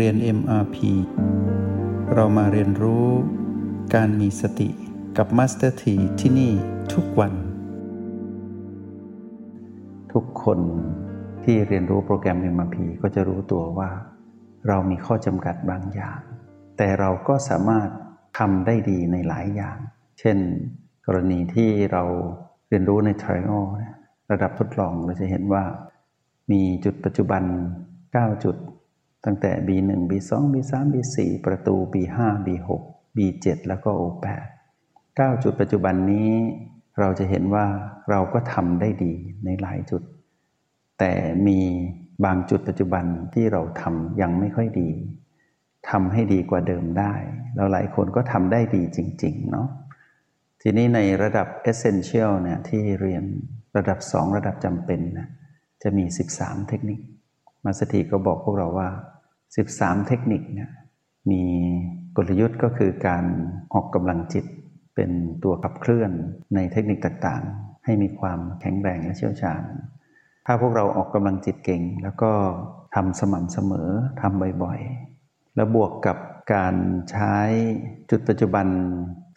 เรียน MRP เรามาเรียนรู้การมีสติกับ Master T ที่ที่นี่ทุกวัน ทุกคนที่เรียนรู้โปรแกรม MRP ก็จะรู้ตัวว่า เรามีข้อจำกัดบางอย่าง แต่เราก็สามารถทำได้ดีในหลายอย่าง เช่น กรณีที่เราเรียนรู้ใน Trial ระดับทดลองเราจะเห็นว่า มีจุดปัจจุบัน 9 จุด ตั้งแต่ B1 B2 B3 B4 ประตู B5 B6 B7 แล้วก็ O8 9 จุดปัจจุบันนี้เราจะเห็นว่าเราก็ทำได้ดีในหลายจุด แต่มีบางจุดปัจจุบันที่เราทำยังไม่ค่อยดีทำให้ดีกว่าเดิมได้แล้วหลายคนก็ทำได้ดีจริง ๆ เนาะทีนี้ในระดับ Essential เนี่ยที่เรียนระดับ 2 ระดับจำเป็นนะจะมี 13 เทคนิค มาสถีก็บอกพวกเราว่า 13 เทคนิคเนี่ยมีกลยุทธ์ก็คือการออกกำลังจิตเป็นตัวขับเคลื่อนในเทคนิคต่างๆ ให้มีความแข็งแรงและเชี่ยวชาญ ถ้าพวกเราออกกำลังจิตเก่ง แล้วก็ทำสม่ำเสมอทำบ่อยๆ แล้วบวกกับการใช้จุดปัจจุบัน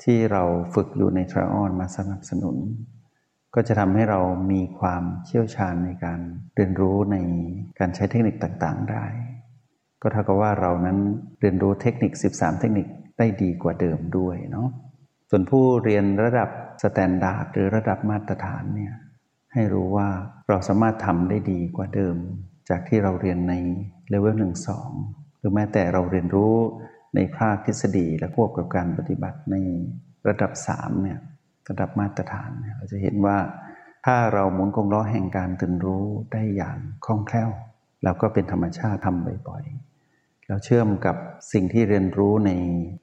ที่เราฝึกอยู่ในทรออนมาสนับสนุน ก็จะทำให้เรามีความเชี่ยวชาญในการเรียนรู้ในการใช้เทคนิคต่างๆ ได้ ก็เท่ากับว่าเรานั้นเรียนรู้เทคนิค 13 เทคนิคได้ดีกว่าเดิมด้วยเนาะส่วนผู้เรียนระดับ standard หรือระดับมาตรฐานเนี่ยให้รู้ว่าเราสามารถทำได้ดีกว่าเดิม จากที่เราเรียนในเลเวลหนึ่งสองหรือแม้แต่เราเรียนรู้ในภาคทฤษฎีและควบกับการปฏิบัติในระดับสามเนี่ยระดับมาตรฐานเนี่ยเราจะเห็นว่า ถ้าเราหมุนกงล้อแห่งการตื่นรู้ได้อย่างคล่องแคล่วเราก็เป็นธรรมชาติทำบ่อยๆ แล้วเชื่อมกับสิ่งที่เรียนรู้ใน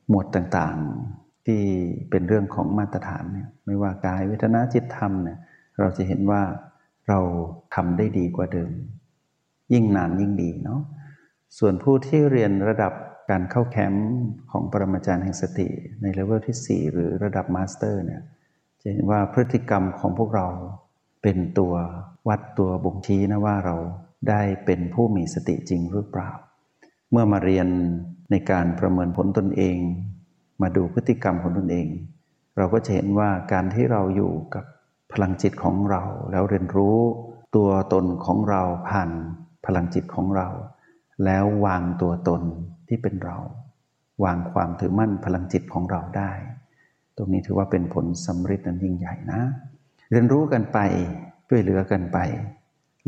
หมวดต่างๆ ที่เป็นเรื่องของมาตรฐานเนี่ยไม่ว่ากายเวทนาจิตธรรมเนี่ยเราจะเห็นว่าเราทำได้ดีกว่าเดิม ยิ่งนานยิ่งดีเนาะส่วนผู้ที่เรียนระดับการเข้าแคมป์ของปรมาจารย์แห่งสติ ในเลเวลที่ 4 หรือระดับ master เนี่ยจะเห็นว่าพฤติกรรมของพวกเราเป็นตัววัดตัวบ่งชี้นะว่าเราได้เป็นผู้มีสติจริงหรือเปล่า เมื่อมาเรียนในการประเมินผลตนเอง มาดูพฤติกรรมของตนเอง เราก็จะเห็นว่าการที่เราอยู่กับพลังจิตของเรา แล้วเรียนรู้ตัวตนของเราผ่านพลังจิตของเรา แล้ววางตัวตนที่เป็นเรา วางความถือมั่นพลังจิตของเราได้ ตรงนี้ถือว่าเป็นผลสำเร็จนั้นยิ่งใหญ่นะ เรียนรู้กันไปช่วยเหลือกันไป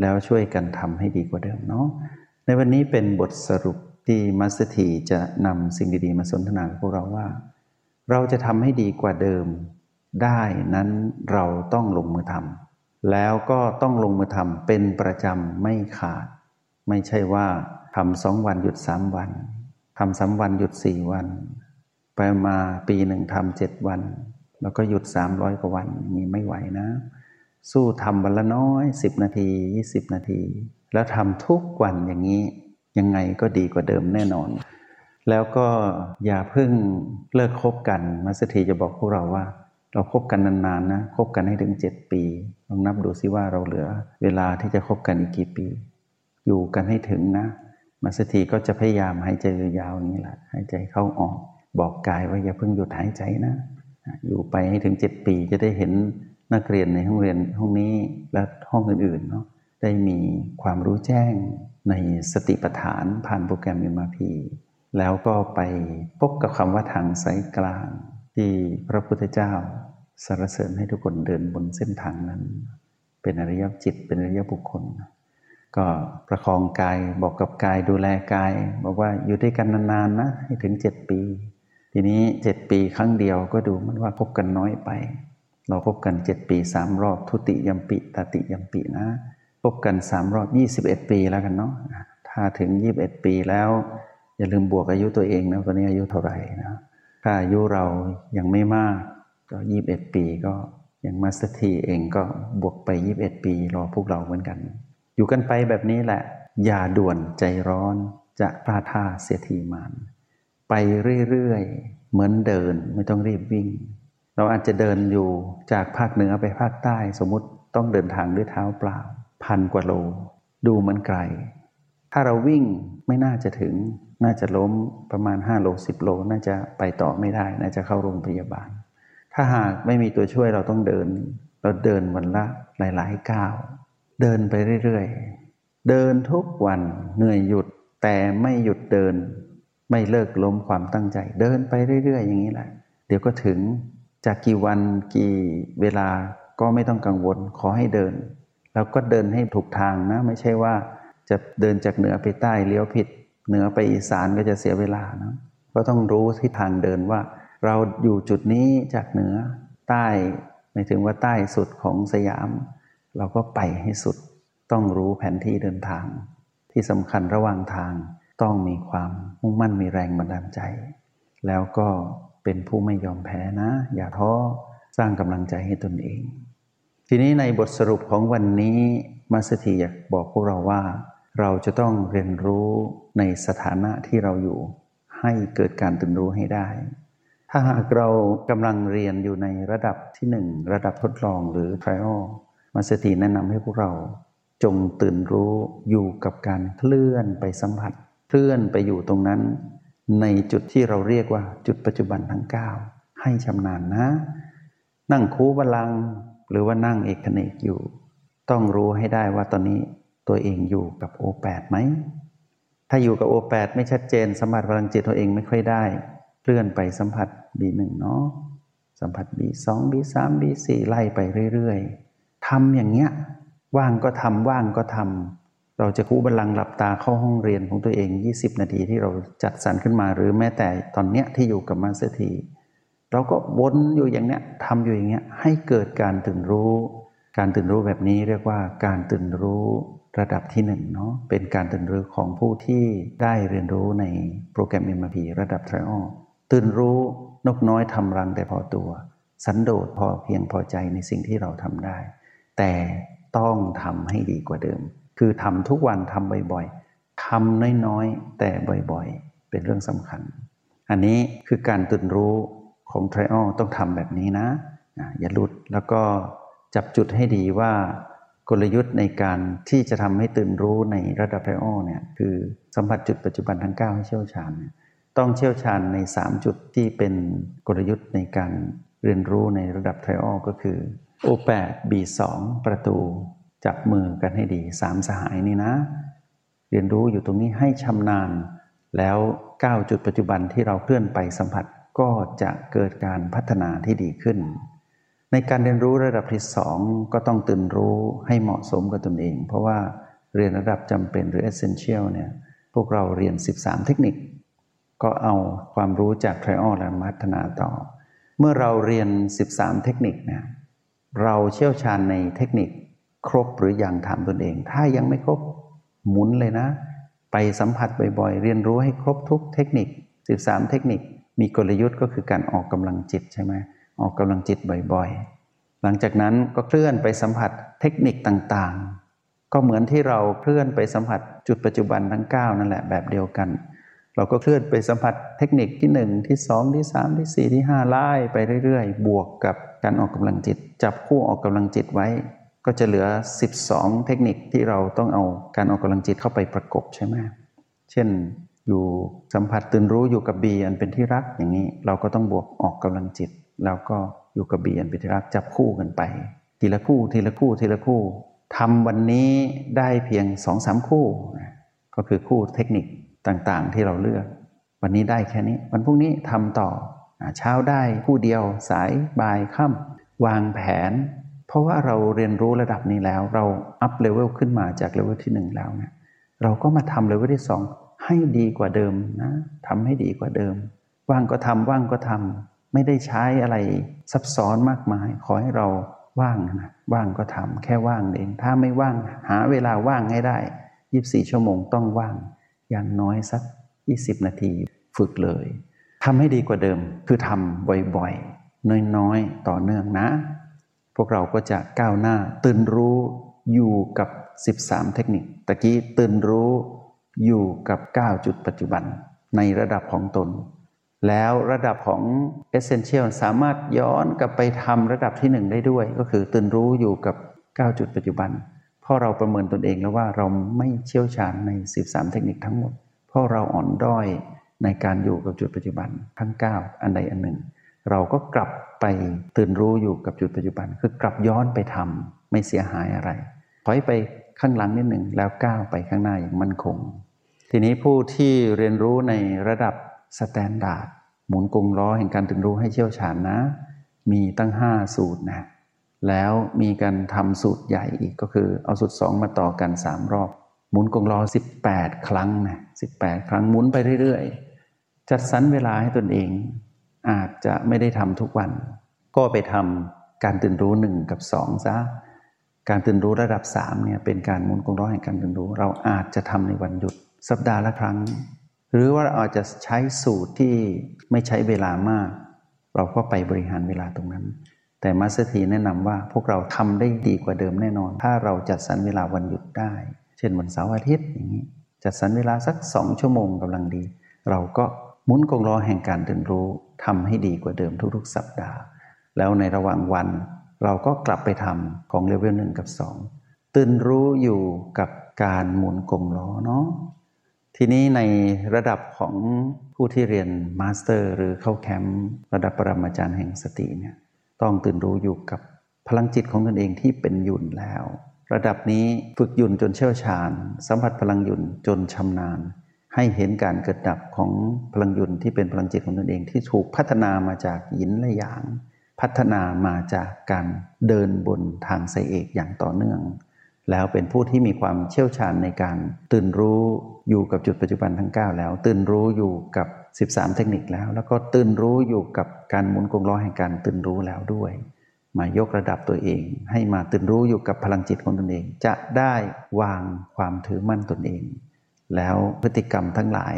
แล้วช่วยกันทำให้ดีกว่าเดิมเนาะในวันนี้เป็นบทสรุป ที่มัสถีจะนำสิ่งดีๆ มาสนทนากับพวกเราว่า เราจะทำให้ดีกว่าเดิม ได้นั้นเราต้องลงมือทำแล้วก็ต้องลงมือทำเป็นประจำไม่ขาด ไม่ใช่ว่าทำสองวันหยุดสามวันทำสามวันหยุดสี่วัน ไปมาปีหนึ่งทำเจ็ดวัน แล้วก็หยุดสามร้อยกว่าวันนี้ไม่ไหวนะ สู้ทำวันละน้อยสิบนาทียี่สิบนาที แล้วทำทุกวันอย่างนี้ ยังไงก็ดีกว่าเดิมแน่นอน แล้วก็อย่าเพิ่งเลิกคบกันมัสถีจะบอกพวกเราว่า เราครบกันนานๆนะคบกันให้ถึงเจ็ดปีลองนับดูซิว่าเราเหลือ เวลาที่จะคบกันอีกกี่ปี อยู่กันให้ถึงนะมัสถีก็จะพยายามหายใจยาวๆนี้แหละหายใจเข้าออก บอกกายว่าอย่าเพิ่งหยุดหายใจนะ อยู่ไปให้ถึงเจ็ดปีจะได้เห็นนักเรียนในห้องเรียนห้องนี้และห้องอื่นๆเนาะ ได้มีความรู้แจ้งในสติปัฏฐานผ่านโปรแกรม MRP แล้วก็ไปพบกับคำว่าทางสายกลาง ที่พระพุทธเจ้าสรรเสริญให้ทุกคนเดินบนเส้นทางนั้น เป็นอริยจิตเป็นอริยบุคคล ก็ประคองกายบอกกับกายดูแลกาย บอกว่าอยู่ด้วยกันนานๆนะให้ถึงเจ็ดปี ทีนี้เจ็ดปีครั้งเดียวก็ดูมันว่าพบกันน้อยไป เราพบกันเจ็ดปีสามรอบทุติยมปิตติยมปินะ บกันสามรอบยี่สิบเอ็ดปีแล้วกันเนาะถ้าถึงยี่บเอ็ดปีแล้ว อย่าลืมบวกอายุตัวเองนะตอนนี้อายุเท่าไหร่นะถ้าอายุเรายังไม่มากก็ยี่บเอ็ดปีก็อย่างมาสเตีเองก็บวกไปยี่บเอ็ดปี รอพวกเราเหมือนกัน อยู่กันไปแบบนี้แหละ อย่าด่วนใจร้อนจะพลาดท่าเสียทีมันไปเรื่อยๆ เหมือนเดินไม่ต้องรีบวิ่ง เราอาจจะเดินอยู่จากภาคเหนือไปภาคใต้สมมติต้องเดินทางด้วยเท้าเปล่า พันกว่าโล ดูมันไกล ถ้าเราวิ่งไม่น่าจะถึง น่าจะล้มประมาณ 5 โล 10 โล น่าจะไปต่อไม่ได้ น่าจะเข้าโรงพยาบาล ถ้าหากไม่มีตัวช่วยเราต้องเดิน เราเดินวันละหลายๆก้าว เดินไปเรื่อยๆ เดินทุกวันเหนื่อยหยุดแต่ไม่หยุดเดิน ไม่เลิกล้มความตั้งใจ เดินไปเรื่อยๆ อย่างนี้แหละ เดี๋ยวก็ถึงจากกี่วันกี่เวลาก็ไม่ต้องกังวลขอให้เดิน แล้วก็เดินให้ถูกทางนะ ไม่ใช่ว่าจะเดินจากเหนือไปใต้เลี้ยวผิด เหนือไปอีสานก็จะเสียเวลานะก็ต้องรู้ที่ทางเดินว่า เราอยู่จุดนี้จากเหนือใต้หมายถึงว่าใต้สุดของสยาม เราก็ไปให้สุด ต้องรู้แผนที่เดินทาง ที่สำคัญระหว่างทางต้องมีความมุ่งมั่นมีแรงบันดาลใจ แล้วก็เป็นผู้ไม่ยอมแพ้นะ อย่าท้อสร้างกำลังใจให้ตนเอง ทีนี้ในบทสรุปของวันนี้มาสถีอยากบอกพวกเราว่า เราจะต้องเรียนรู้ในสถานะที่เราอยู่ ให้เกิดการตื่นรู้ให้ได้ ถ้าหากเรากำลังเรียนอยู่ในระดับที่หนึ่งระดับทดลองหรือ trial มาสถีแนะนำให้พวกเรา จงตื่นรู้อยู่กับการเคลื่อนไปสัมผัส เคลื่อนไปอยู่ตรงนั้น ในจุดที่เราเรียกว่าจุดปัจจุบันทั้ง 9 ให้ชำนาญนะ นั่งคูบาลัง หรือว่านั่งเอกเนกอยู่ ต้องรู้ให้ได้ว่าตอนนี้ตัวเองอยู่กับโอแปดไหม ถ้าอยู่กับโอแปดไม่ชัดเจนสัมผัสพลังจิตตัวเองไม่ค่อยได้ เคลื่อนไปสัมผัส B หนึ่งเนาะสัมผัส B สอง B สาม B สี่ไล่ไปเรื่อยๆทำอย่างเงี้ยว่างก็ทำว่างก็ทำเราจะคู้บัลลังก์หลับตาเข้าห้องเรียนของตัวเอง 20 นาทีที่เราจัดสรรขึ้นมาหรือแม้แต่ตอนเนี้ยที่อยู่กับ Master T เราก็วนอยู่อย่างเนี้ยทำอยู่อย่างเงี้ยให้เกิดการตื่นรู้ การตื่นรู้แบบนี้เรียกว่าการตื่นรู้ระดับที่หนึ่งเนาะเป็นการตื่นรู้ของผู้ที่ได้เรียนรู้ในโปรแกรม MRP ระดับ Trial ตื่นรู้นกน้อยทำรังแต่พอตัว สันโดษพอเพียงพอใจในสิ่งที่เราทำได้ แต่ต้องทำให้ดีกว่าเดิม คือทำทุกวันทำบ่อยๆทำน้อยๆ แต่บ่อยๆ เป็นเรื่องสำคัญ อันนี้คือการตื่นรู้ ของ Trial ต้องทำแบบนี้นะอย่าหลุดแล้วก็จับจุดให้ดีว่ากลยุทธ์ในการที่จะทำให้ตื่นรู้ในระดับ Trial เนี่ยคือสัมผัสจุดปัจจุบันทั้ง 9 ให้เชี่ยวชาญเนี่ยต้องเชี่ยวชาญใน 3 จุดที่เป็นกลยุทธ์ในการเรียนรู้ในระดับ Trial ก็คือ O8 B2 ประตู จับมือกันให้ดี3สหายนี่นะ เรียนรู้อยู่ตรงนี้ให้ชำนาญ แล้ว 9 จุดปัจจุบันที่เราเคลื่อนไปสัมผัส ก็จะเกิดการพัฒนาที่ดีขึ้น ในการเรียนรู้ระดับที่สองก็ต้องตื่นรู้ให้เหมาะสมกับตนเอง เพราะว่าเรียนระดับจำเป็นหรือ essential เนี่ยพวกเราเรียน 13 เทคนิค ก็เอาความรู้จาก trial และพัฒนาต่อ เมื่อเราเรียน 13 เทคนิคเนี่ยเราเชี่ยวชาญในเทคนิคครบหรืออยังถามตนเอง ถ้ายังไม่ครบหมุนเลยนะ ไปสัมผัสบ่อยๆ เรียนรู้ให้ครบทุกเทคนิค 13 เทคนิค มีกลยุทธ์ก็คือการออกกำลังจิตใช่ไหมออกกำลังจิตบ่อยๆ หลังจากนั้นก็เคลื่อนไปสัมผัสเทคนิคต่างๆ ก็เหมือนที่เราเคลื่อนไปสัมผัสจุดปัจจุบันทั้ง 9 นั่นแหละแบบเดียวกัน เราก็เคลื่อนไปสัมผัสเทคนิคที่ 1 ที่ 2 ที่ 3 ที่ 4 ที่ 5 ไล่ไปเรื่อยๆ บวกกับการออกกำลังจิต จับคู่ออกกำลังจิตไว้ ก็จะเหลือ 12 เทคนิคที่เราต้องเอาการออกกำลังจิตเข้าไปประกบใช่ไหมเช่น อยู่สัมผัสตื่นรู้อยู่กับบีอันเป็นที่รักอย่างนี้ เราก็ต้องบวกออกกำลังจิต แล้วก็อยู่กับบีอันเป็นที่รักจับคู่กันไป ทีละคู่ทีละคู่ทีละคู่ทำวันนี้ได้เพียงสองสามคู่ ก็คือคู่เทคนิคต่างๆ ที่เราเลือก วันนี้ได้แค่นี้ วันพรุ่งนี้ทำต่อเช้าได้คู่เดียวสายบ่ายค่ำวางแผน เพราะว่าเราเรียนรู้ระดับนี้แล้ว เราup level ขึ้นมาจากเลเวลที่หนึ่งแล้วเนี่ยเราก็มาทำเลเวลที่สอง ให้ดีกว่าเดิมนะทำให้ดีกว่าเดิม ว่างก็ทำว่างก็ทำไม่ได้ใช้อะไรซับซ้อนมากมาย ขอให้เราว่างนะว่างก็ทำแค่ว่างเอง ถ้าไม่ว่างหาเวลาว่างให้ได้24ชั่วโมงต้องว่าง อย่างน้อยสัก 20 นาทีฝึกเลยทำให้ดีกว่าเดิม คือทำบ่อยๆ น้อยๆ ต่อเนื่องนะ พวกเราก็จะก้าวหน้าตื่นรู้อยู่กับ 13 เทคนิค ตะกี้ตื่นรู้ อยู่กับ 9 จุดปัจจุบันในระดับของตน แล้วระดับของ Essential สามารถย้อนกลับไปทำระดับที่ 1 ได้ด้วย ก็คือตื่นรู้อยู่กับ 9 จุดปัจจุบันเพราะเราประเมินตนเองแล้วว่าเราไม่เชี่ยวชาญใน 13 เทคนิคทั้งหมด เพราะราะเราอ่อนด้อยในการอยู่กับจุดปัจจุบันทั้ง 9 อันใดอันหนึ่ง เราก็กลับไปตื่นรู้อยู่กับจุดปัจจุบัน คือกลับย้อนไปทำไม่เสียหายอะไรถอยไปข้างหลังนิดหนึ่งแล้วก้าวไปข้างหน้าอย่างมั่นคง ทีนี้ผู้ที่เรียนรู้ในระดับ standard หมุนกงล้อแห่งการตื่นรู้ให้เชี่ยวชาญนะ มีตั้ง 5 สูตรนะแล้วมีการทำสูตรใหญ่อีกก็คือเอาสูตรสองมาต่อกัน 3 รอบ หมุนกงล้อ 18 ครั้งนะ18 ครั้งหมุนไปเรื่อยๆ จัดสรรเวลาให้ตนเอง อาจจะไม่ได้ทำทุกวัน ก็ไปทำการตื่นรู้หนึ่งกับสองซะการตื่นรู้ระดับสามเนี่ยเป็นการหมุนกงล้อแห่งการตื่นรู้ เราอาจจะทำในวันหยุด สัปดาห์ละครั้ง หรือว่าเราอาจจะใช้สูตรที่ไม่ใช้เวลามาก เราก็ไปบริหารเวลาตรงนั้น แต่มาสเตอร์ทีแนะนำว่าพวกเราทำได้ดีกว่าเดิมแน่นอน ถ้าเราจัดสรรเวลาวันหยุดได้ เช่นวันเสาร์อาทิตย์อย่างนี้ จัดสรรเวลาสักสองชั่วโมงกำลังดี เราก็หมุนกงล้อแห่งการตื่นรู้ทำให้ดีกว่าเดิมทุกๆ สัปดาห์ แล้วในระหว่างวัน เราก็กลับไปทำของเลเวลหนึ่งกับสองตื่นรู้อยู่กับการหมุนกงล้อเนาะ ทีนี้ในระดับของผู้ที่เรียนมาสเตอร์ หรือเข้าแคมป์ระดับปรมาจารย์แห่งสติเนี่ยต้องตื่นรู้อยู่กับพลังจิตของตนเองที่เป็นหยุ่นแล้ว ระดับนี้ฝึกหยุ่นจนเชี่ยวชาญ สัมผัสพลังหยุ่นจนชำนาญ ให้เห็นการเกิดดับของพลังหยุ่นที่เป็นพลังจิตของตนเองที่ถูกพัฒนามาจากหยินและหยาง พัฒนามาจากการเดินบนทางไซเอกอย่างต่อเนื่อง แล้วเป็นผู้ที่มีความเชี่ยวชาญในการ ตื่นรู้อยู่กับจุดปัจจุบันทั้ง 9 แล้ว ตื่นรู้อยู่กับ 13 เทคนิคแล้ว แล้วก็ตื่นรู้อยู่กับการหมุนกงล้อแห่งการตื่นรู้แล้วด้วย มายกระดับตัวเอง ให้มาตื่นรู้อยู่กับพลังจิตของตนเอง จะได้วางความถือมั่นตนเอง แล้วพฤติกรรมทั้งหลาย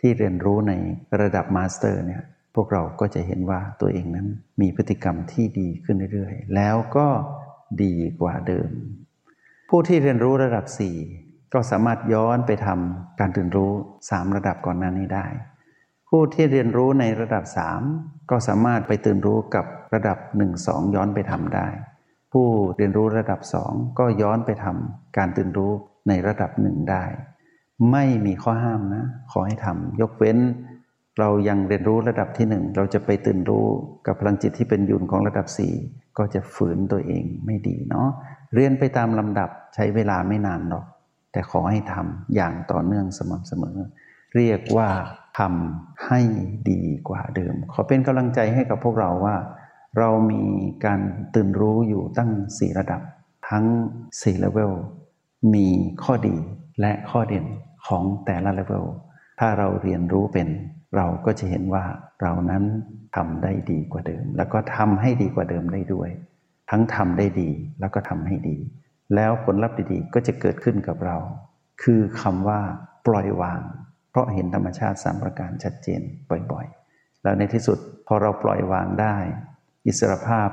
ที่เรียนรู้ในระดับมาสเตอร์เนี่ยพวกเราก็จะเห็นว่าตัวเองนั้นมีพฤติกรรมที่ดีขึ้นเรื่อยๆ แล้วก็ดีกว่าเดิม ผู้ที่เรียนรู้ระดับ 4 ก็สามารถย้อนไปทำการตื่นรู้ 3 ระดับก่อนหน้านี้ได้ ผู้ที่เรียนรู้ในระดับ 3 ก็สามารถไปตื่นรู้กับระดับ 1 2 ย้อนไปทำได้ ผู้เรียนรู้ระดับ 2 ก็ย้อนไปทำการตื่นรู้ในระดับหนึ่งได้ ไม่มีข้อห้ามนะ ขอให้ทำยกเว้น เรายังเรียนรู้ระดับที่หนึ่งเราจะไปตื่นรู้กับพลังจิตที่เป็นยุนของระดับสี่ ก็จะฝืนตัวเองไม่ดีเนาะเรียนไปตามลำดับใช้เวลาไม่นานหรอก แต่ขอให้ทำอย่างต่อเนื่องสม่ำเสมอ เรียกว่าทำให้ดีกว่าเดิม ขอเป็นกำลังใจให้กับพวกเราว่า เรามีการตื่นรู้อยู่ตั้งสี่ระดับ ทั้งสี่เลเวลมีข้อดีและข้อเด่นของแต่ละเลเวลถ้าเราเรียนรู้เป็น เราก็จะเห็นว่าเรานั้นทำได้ดีกว่าเดิม แล้วก็ทำให้ดีกว่าเดิมได้ด้วย ทั้งทำได้ดีแล้วก็ทำให้ดี แล้วผลลัพธ์ดีๆก็จะเกิดขึ้นกับเรา คือคำว่า ปล่อยวาง เพราะเห็นธรรมชาติสามประการชัดเจนบ่อยๆ แล้วในที่สุดพอเราปล่อยวางได้ อิสรภาพ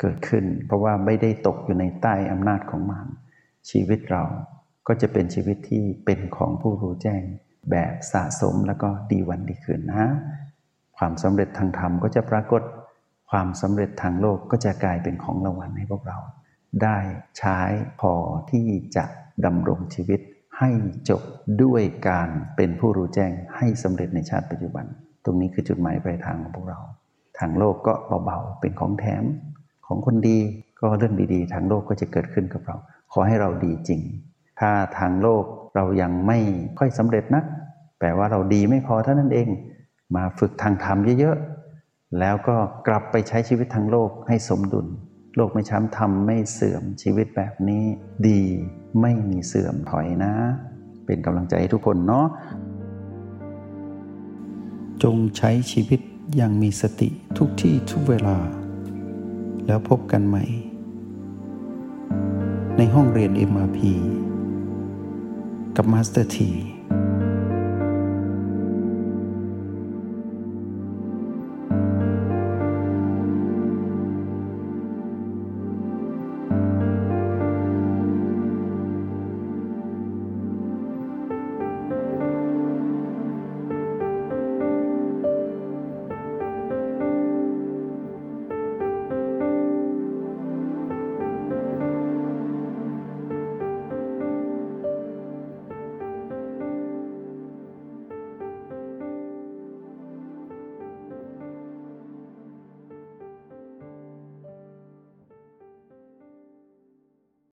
เกิดขึ้น เพราะว่าไม่ได้ตกอยู่ในใต้อำนาจของมันชีวิตเราก็จะเป็นชีวิตที่เป็นของผู้รู้แจ้ง แบบสะสมแล้วก็ดีวันดีคืนนะ ความสำเร็จทางธรรมก็จะปรากฏความสำเร็จทางโลกก็จะกลายเป็นของรางวัลให้พวกเรา ได้ใช้พอที่จะดำรงชีวิตให้จบด้วยการเป็นผู้รู้แจ้งให้สำเร็จในชาติปัจจุบัน ตรงนี้คือจุดหมายปลายทางของพวกเรา ทางโลกก็เบาๆ เป็นของแถม ของคนดีก็เรื่องดีๆ ทางโลกก็จะเกิดขึ้นกับเรา ขอให้เราดีจริง ถ้าทางโลก เรายังไม่ค่อยสำเร็จนะแปลว่าเราดีไม่พอเท่านั้นเอง มาฝึกทางธรรมเยอะๆ แล้วก็กลับไปใช้ชีวิตทางโลกให้สมดุล โลกไม่ช้ำทำไม่เสื่อมชีวิตแบบนี้ ดีไม่มีเสื่อมถอยนะ เป็นกำลังใจให้ทุกคนเนาะจงใช้ชีวิตอย่างมีสติทุกที่ทุกเวลา แล้วพบกันใหม่ ในห้องเรียน MRP กับมาสเตอร์ที